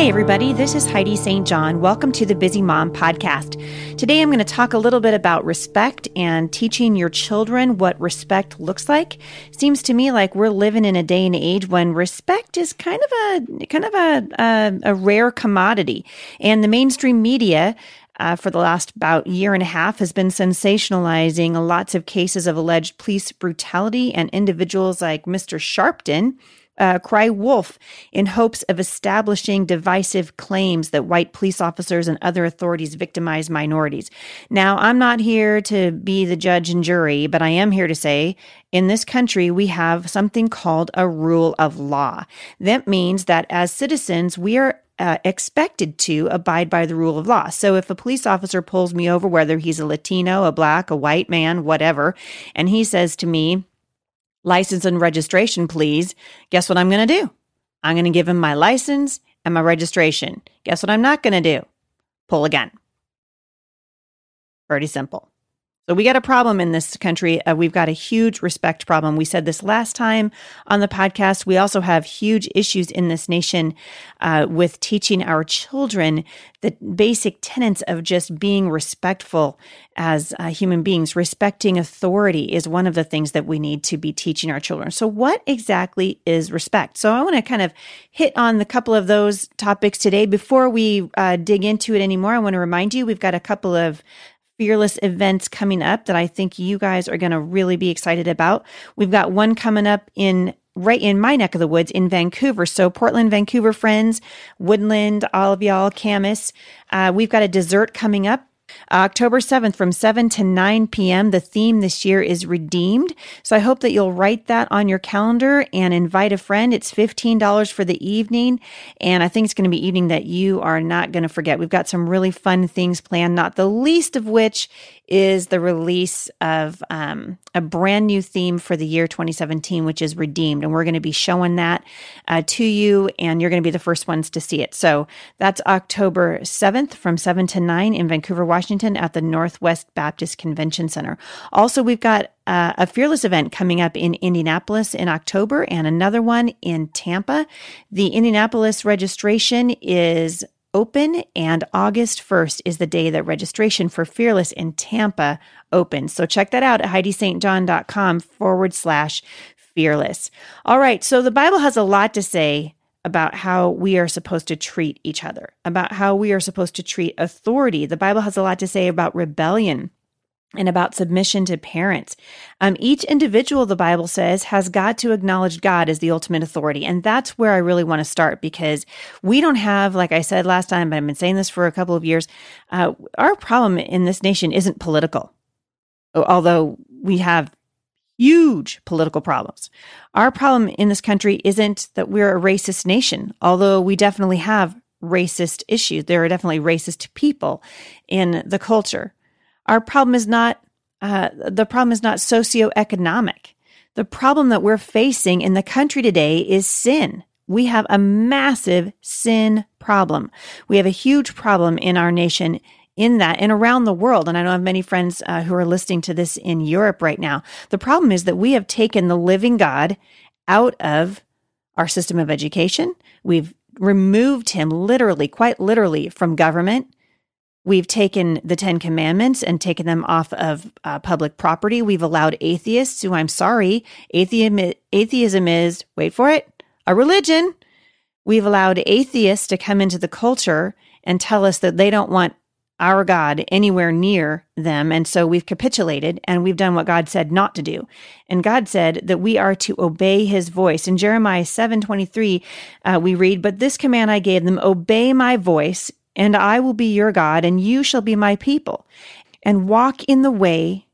Hey, everybody, this is Heidi St. John. Welcome to the Busy Mom Podcast. Today I'm going to talk a little bit about respect and teaching your children what respect looks like. Seems to me like we're living in a day and age when respect is kind of a kind of a, a, a rare commodity. And the mainstream media uh, for the last about year and a half has been sensationalizing lots of cases of alleged police brutality and individuals like Mr. Sharpton uh, cry wolf in hopes of establishing divisive claims that white police officers and other authorities victimize minorities. Now, I'm not here to be the judge and jury, but I am here to say in this country, we have something called a rule of law. That means that as citizens, we are uh, expected to abide by the rule of law. So if a police officer pulls me over, whether he's a Latino, a black, a white man, whatever, and he says to me, license and registration, please. Guess what I'm going to do? I'm going to give him my license and my registration. Guess what I'm not going to do? Pull a gun. Pretty simple. So we got a problem in this country. Uh, we've got a huge respect problem. We said this last time on the podcast. We also have huge issues in this nation uh, with teaching our children the basic tenets of just being respectful as uh, human beings. Respecting authority is one of the things that we need to be teaching our children. So, what exactly is respect? So, I want to kind of hit on the couple of those topics today. Before we uh, dig into it anymore, I want to remind you we've got a couple of fearless events coming up that I think you guys are going to really be excited about. We've got one coming up in right in my neck of the woods in Vancouver. So Portland, Vancouver friends, Woodland, all of y'all, Camas, uh, we've got a dessert coming up October 7th from 7 to 9 p.m. The theme this year is redeemed. So I hope that you'll write that on your calendar and invite a friend. It's $15 for the evening. And I think it's going to be evening that you are not going to forget. We've got some really fun things planned, not the least of which is the release of um, a brand new theme for the year 2017, which is Redeemed. And we're going to be showing that uh, to you, and you're going to be the first ones to see it. So that's October 7th from 7 to 9 in Vancouver, Washington at the Northwest Baptist Convention Center. Also, we've got uh, a Fearless event coming up in Indianapolis in October and another one in Tampa. The Indianapolis registration is open, and August 1st is the day that registration for Fearless in Tampa opens. So check that out at HeidiSt.John.com forward slash fearless. All right, so the Bible has a lot to say about how we are supposed to treat each other, about how we are supposed to treat authority. The Bible has a lot to say about rebellion and about submission to parents. Um, each individual, the Bible says, has got to acknowledge God as the ultimate authority. And that's where I really want to start because we don't have, like I said last time, but I've been saying this for a couple of years, uh, our problem in this nation isn't political, although we have huge political problems. Our problem in this country isn't that we're a racist nation, although we definitely have racist issues. There are definitely racist people in the culture. Our problem is not uh, the problem is not socioeconomic. The problem that we're facing in the country today is sin. We have a massive sin problem. We have a huge problem in our nation in that and around the world. And I know I have many friends uh, who are listening to this in Europe right now. The problem is that we have taken the living God out of our system of education. We've removed him literally, quite literally, from government. We've taken the Ten Commandments and taken them off of uh, public property. We've allowed atheists, who I'm sorry, atheism, atheism is, wait for it, a religion. We've allowed atheists to come into the culture and tell us that they don't want our God anywhere near them. And so we've capitulated and we've done what God said not to do. And God said that we are to obey his voice. In Jeremiah 7 23, uh, we read, But this command I gave them, obey my voice and I will be your God, and you shall be my people, and walk in the way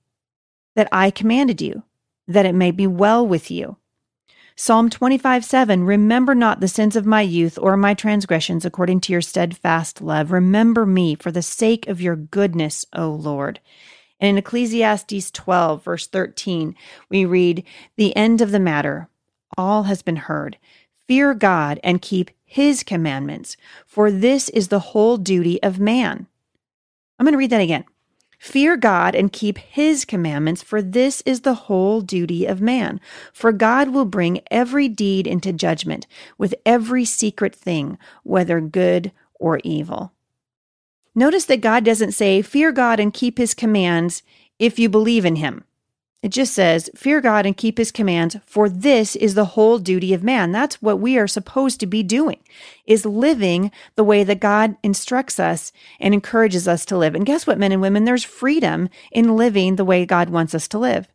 that I commanded you, that it may be well with you. Psalm 25, 7 Remember not the sins of my youth or my transgressions according to your steadfast love. Remember me for the sake of your goodness, O Lord. And in Ecclesiastes 12, verse 13, we read, The end of the matter, all has been heard. Fear God and keep his commandments, for this is the whole duty of man. I'm going to read that again. Fear God and keep his commandments, for this is the whole duty of man. For God will bring every deed into judgment with every secret thing, whether good or evil. Notice that God doesn't say, Fear God and keep his commands if you believe in him. It just says, Fear God and keep his commands, for this is the whole duty of man. That's what we are supposed to be doing, is living the way that God instructs us and encourages us to live. And guess what, men and women? There's freedom in living the way God wants us to live.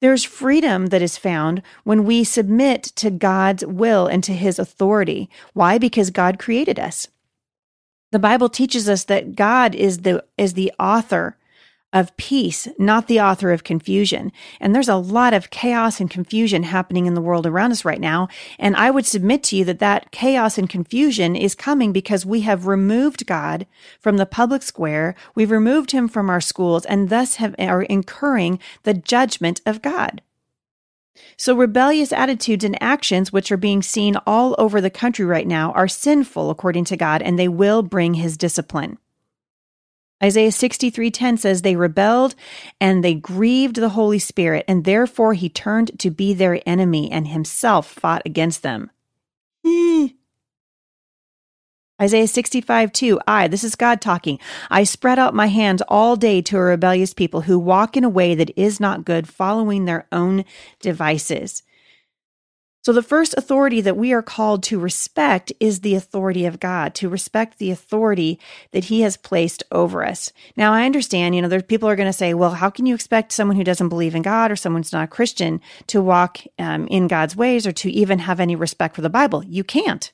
There's freedom that is found when we submit to God's will and to his authority. Why? Because God created us. The Bible teaches us that God is the is the author of peace, not the author of confusion. And there's a lot of chaos and confusion happening in the world around us right now. And I would submit to you that that chaos and confusion is coming because we have removed God from the public square. We've removed him from our schools and thus have, are incurring the judgment of God. So rebellious attitudes and actions, which are being seen all over the country right now, are sinful according to God, and they will bring his discipline. Isaiah 63:10 says they rebelled and they grieved the Holy Spirit and therefore he turned to be their enemy and himself fought against them. Hmm. Isaiah 65, 2, I, this is God talking, I spread out my hands all day to a rebellious people who walk in a way that is not good, following their own devices. So, the first authority that we are called to respect is the authority of God, to respect the authority that He has placed over us. Now, I understand, you know, people are going to say, well, how can you expect someone who doesn't believe in God or someone's not a Christian to walk um, in God's ways or to even have any respect for the Bible? You can't.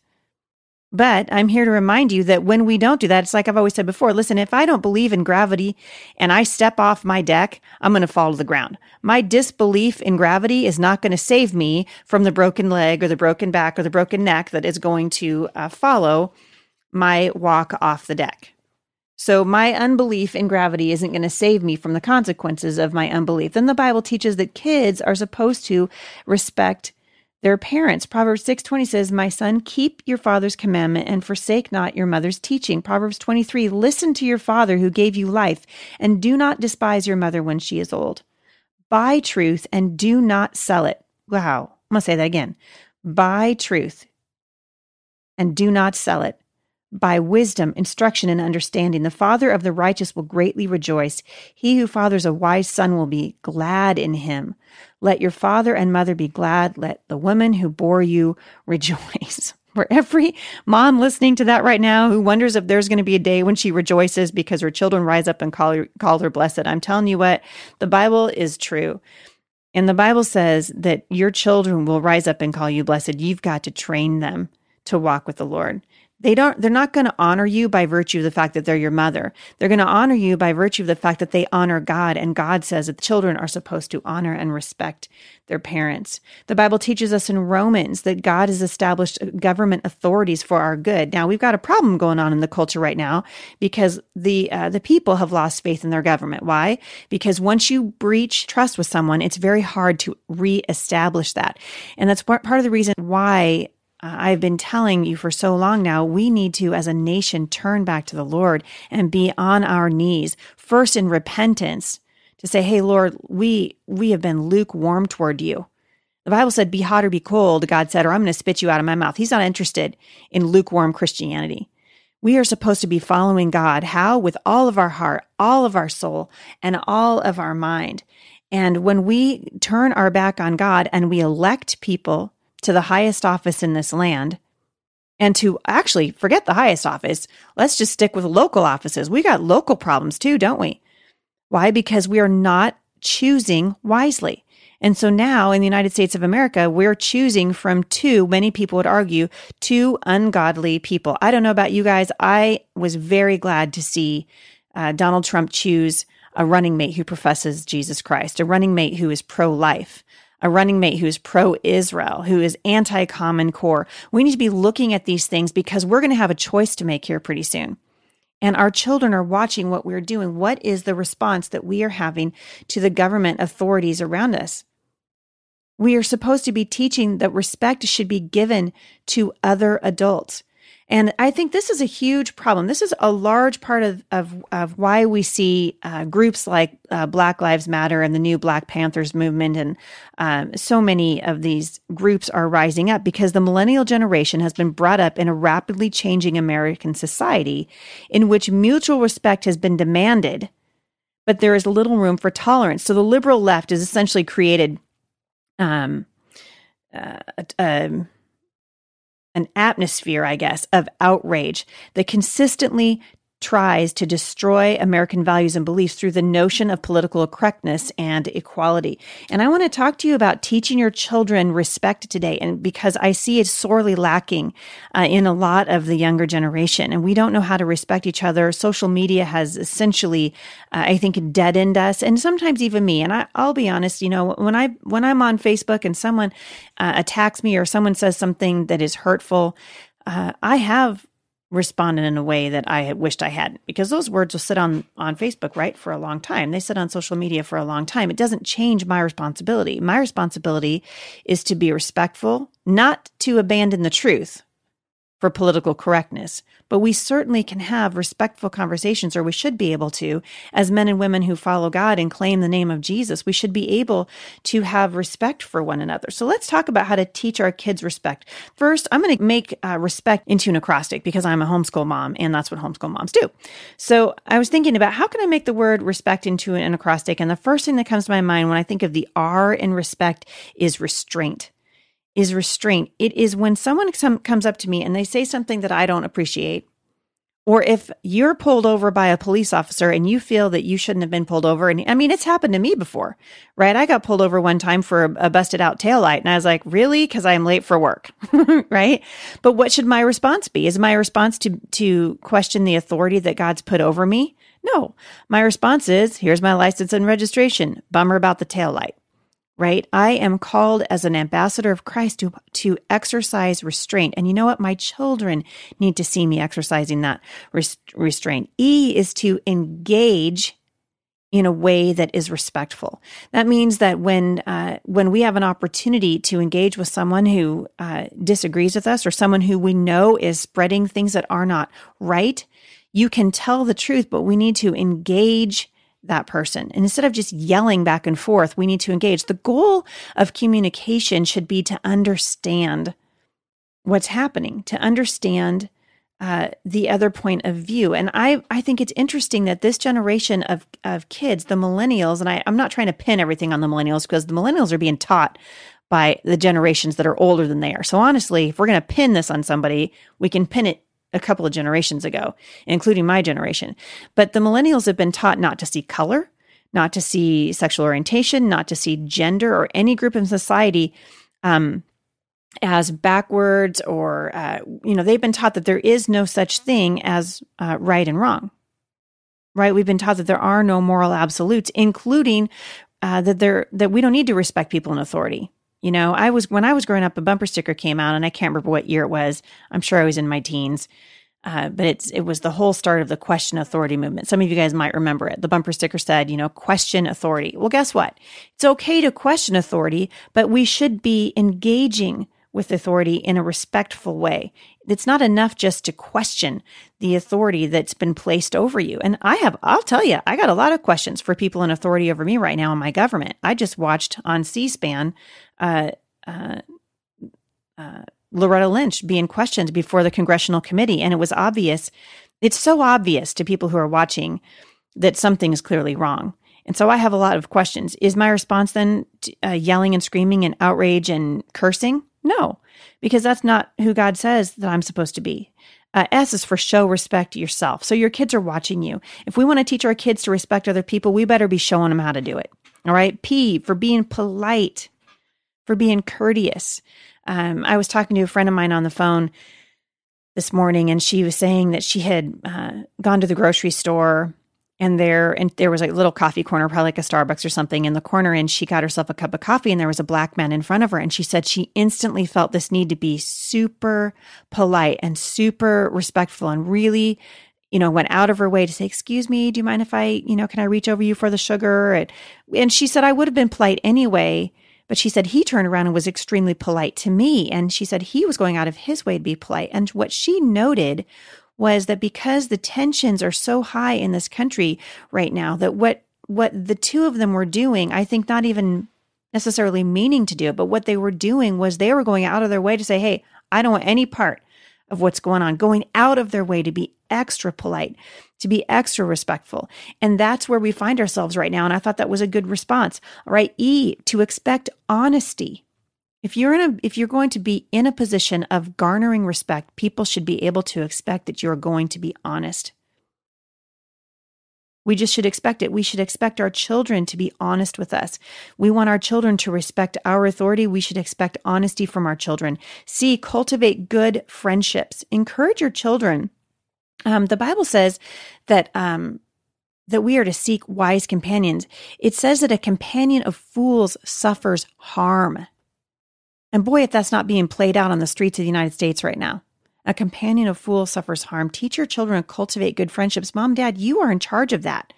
But I'm here to remind you that when we don't do that, it's like I've always said before listen, if I don't believe in gravity and I step off my deck, I'm going to fall to the ground. My disbelief in gravity is not going to save me from the broken leg or the broken back or the broken neck that is going to uh, follow my walk off the deck. So, my unbelief in gravity isn't going to save me from the consequences of my unbelief. Then the Bible teaches that kids are supposed to respect their parents. Proverbs 6:20 says, "My son, keep your father's commandment and forsake not your mother's teaching." Proverbs 23, "Listen to your father who gave you life, and do not despise your mother when she is old. Buy truth and do not sell it." Wow. I'm going to say that again. Buy truth and do not sell it by wisdom, instruction, and understanding. The father of the righteous will greatly rejoice. He who fathers a wise son will be glad in him. Let your father and mother be glad. Let the woman who bore you rejoice. For every mom listening to that right now who wonders if there's going to be a day when she rejoices because her children rise up and call her, call her blessed, I'm telling you what, the Bible is true. And the Bible says that your children will rise up and call you blessed. You've got to train them to walk with the Lord they don't they're not going to honor you by virtue of the fact that they're your mother. They're going to honor you by virtue of the fact that they honor god and god says that children are supposed to honor and respect their parents. The bible teaches us in romans that god has established government authorities for our good. Now we've got a problem going on in the culture right now because the uh, the people have lost faith in their government. Why? Because once you breach trust with someone it's very hard to reestablish that. And that's part of the reason why Uh, I've been telling you for so long now, we need to, as a nation, turn back to the Lord and be on our knees, first in repentance, to say, Hey, Lord, we, we have been lukewarm toward you. The Bible said, Be hot or be cold, God said, or I'm going to spit you out of my mouth. He's not interested in lukewarm Christianity. We are supposed to be following God. How? With all of our heart, all of our soul, and all of our mind. And when we turn our back on God and we elect people to the highest office in this land and to actually forget the highest office. Let's just stick with local offices. We got local problems too, don't we? Why? Because we are not choosing wisely. And so now in the United States of America, we're choosing from two, many people would argue, two ungodly people. I don't know about you guys. I was very glad to see uh, Donald Trump choose a running mate who professes Jesus Christ, a running mate who is pro life, a running mate who is pro Israel, who is anti Common Core. We need to be looking at these things because we're going to have a choice to make here pretty soon. And our children are watching what we're doing. What is the response that we are having to the government authorities around us? We are supposed to be teaching that respect should be given to other adults. And I think this is a huge problem. This is a large part of, of, of why we see uh, groups like uh, Black Lives Matter and the new Black Panthers movement. And um, so many of these groups are rising up because the millennial generation has been brought up in a rapidly changing American society in which mutual respect has been demanded, but there is little room for tolerance. So the liberal left is essentially created um, uh, um, an atmosphere, I guess, of outrage that consistently tries to destroy American values and beliefs through the notion of political correctness and equality. And I want to talk to you about teaching your children respect today. And because I see it's sorely lacking uh, in a lot of the younger generation, and we don't know how to respect each other. Social media has essentially, uh, I think, deadened us, and sometimes even me. And I, will be honest, you know, when I when I'm on Facebook and someone uh, attacks me or someone says something that is hurtful, uh, I have responded in a way that I wished I hadn't because those words will sit on on Facebook right for a long time. They sit on social media for a long time. It doesn't change my responsibility. My responsibility is to be respectful, not to abandon the truth, for political correctness, but we certainly can have respectful conversations, or we should be able to, as men and women who follow God and claim the name of Jesus. We should be able to have respect for one another. So let's talk about how to teach our kids respect. First, I'm going to make uh, respect into an acrostic because I'm a homeschool mom, and that's what homeschool moms do. So I was thinking about how can I make the word respect into an acrostic, and the first thing that comes to my mind when I think of the R in respect is restraint is restraint. It is when someone comes up to me and they say something that I don't appreciate, or if you're pulled over by a police officer and you feel that you shouldn't have been pulled over. And I mean, it's happened to me before, right? I got pulled over one time for a, a busted out tail light, and I was like, really? Because I am late for work, right? But what should my response be? Is my response to, to question the authority that God's put over me? No. My response is, here's my license and registration. Bummer about the tail light right? I am called as an ambassador of Christ to, to exercise restraint. And you know what? My children need to see me exercising that restraint. E is to engage in a way that is respectful. That means that when uh, when we have an opportunity to engage with someone who uh, disagrees with us or someone who we know is spreading things that are not right, you can tell the truth, but we need to engage that person. And instead of just yelling back and forth, we need to engage. The goal of communication should be to understand what's happening, to understand uh, the other point of view. And I, I think it's interesting that this generation of, of kids, the millennials, and I, I'm not trying to pin everything on the millennials because the millennials are being taught by the generations that are older than they are. So honestly, if we're going to pin this on somebody, we can pin it a couple of generations ago, including my generation. But the millennials have been taught not to see color, not to see sexual orientation, not to see gender or any group in society um, as backwards or, uh, you know, they've been taught that there is no such thing as uh, right and wrong. Right? We've been taught that there are no moral absolutes, including uh, that there that we don't need to respect people in authority. You know, I was when I was growing up, a bumper sticker came out, and I can't remember what year it was. I'm sure I was in my teens, uh, but it's it was the whole start of the question authority movement. Some of you guys might remember it. The bumper sticker said, you know, question authority. Well, guess what? It's okay to question authority, but we should be engaging with authority in a respectful way. It's not enough just to question the authority that's been placed over you. And I have, I'll tell you, I got a lot of questions for people in authority over me right now in my government. I just watched on C SPAN uh, uh, uh, Loretta Lynch being questioned before the congressional committee. And it was obvious, it's so obvious to people who are watching that something is clearly wrong. And so I have a lot of questions. Is my response then uh, yelling and screaming and outrage and cursing? No, because that's not who God says that I'm supposed to be. Uh, S is for show respect yourself. So your kids are watching you. If we want to teach our kids to respect other people, we better be showing them how to do it. All right. P for being polite, for being courteous. Um, I was talking to a friend of mine on the phone this morning, and she was saying that she had uh, gone to the grocery store and there and there was a little coffee corner probably like a starbucks or something in the corner and she got herself a cup of coffee and there was a black man in front of her and she said she instantly felt this need to be super polite and super respectful and really you know went out of her way to say excuse me do you mind if i you know can i reach over you for the sugar and, and she said i would have been polite anyway But she said he turned around and was extremely polite to me. And she said he was going out of his way to be polite. And what she noted was that because the tensions are so high in this country right now, that what what the two of them were doing, I think not even necessarily meaning to do it, but what they were doing was they were going out of their way to say, Hey, I don't want any part of what's going on, going out of their way to be extra polite, to be extra respectful. And that's where we find ourselves right now. And I thought that was a good response. All right. E, to expect honesty. If you're in a if you're going to be in a position of garnering respect, people should be able to expect that you're going to be honest. We just should expect it. We should expect our children to be honest with us. We want our children to respect our authority. We should expect honesty from our children. C, cultivate good friendships. Encourage your children. Um, the Bible says that um, that we are to seek wise companions. It says that a companion of fools suffers harm. And boy, if that's not being played out on the streets of the United States right now. A companion of fools suffers harm. Teach your children to cultivate good friendships. Mom, dad, you are in charge of that.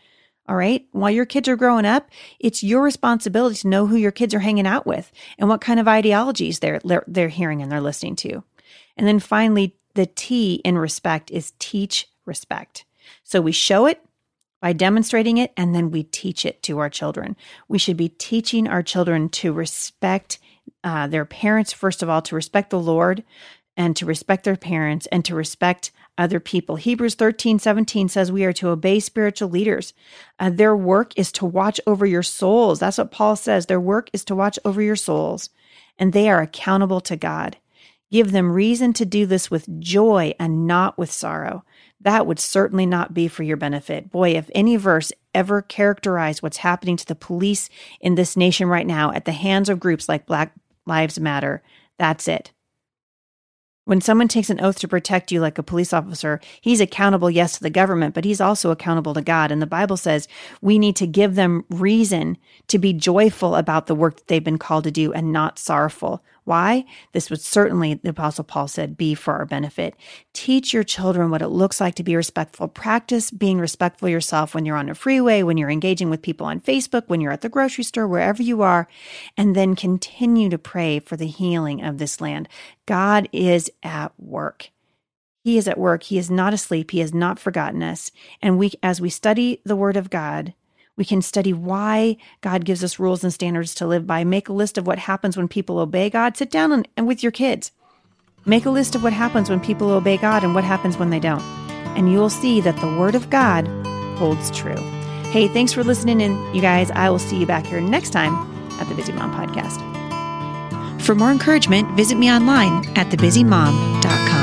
All right. While your kids are growing up, it's your responsibility to know who your kids are hanging out with and what kind of ideologies they're, they're hearing and they're listening to. And then finally, the T in respect is teach respect. So we show it by demonstrating it and then we teach it to our children. We should be teaching our children to respect uh, their parents, first of all, to respect the Lord, and to respect their parents and to respect other people. Hebrews 13, 17 says we are to obey spiritual leaders. Uh, their work is to watch over your souls. That's what Paul says. Their work is to watch over your souls, and they are accountable to God. Give them reason to do this with joy and not with sorrow. That would certainly not be for your benefit. Boy, if any verse ever characterized what's happening to the police in this nation right now at the hands of groups like Black Lives Matter, that's it. When someone takes an oath to protect you, like a police officer, he's accountable, yes, to the government, but he's also accountable to God. And the Bible says we need to give them reason to be joyful about the work that they've been called to do and not sorrowful. Why? This would certainly, the Apostle Paul said, be for our benefit. Teach your children what it looks like to be respectful. Practice being respectful yourself when you're on a freeway, when you're engaging with people on Facebook, when you're at the grocery store, wherever you are, and then continue to pray for the healing of this land. God is at work. He is at work. He is not asleep. He has not forgotten us. And we, as we study the word of God, we can study why God gives us rules and standards to live by. Make a list of what happens when people obey God. Sit down and, and with your kids. Make a list of what happens when people obey God and what happens when they don't. And you'll see that the Word of God holds true. Hey, thanks for listening in, you guys. I will see you back here next time at the Busy Mom Podcast. For more encouragement, visit me online at thebusymom.com.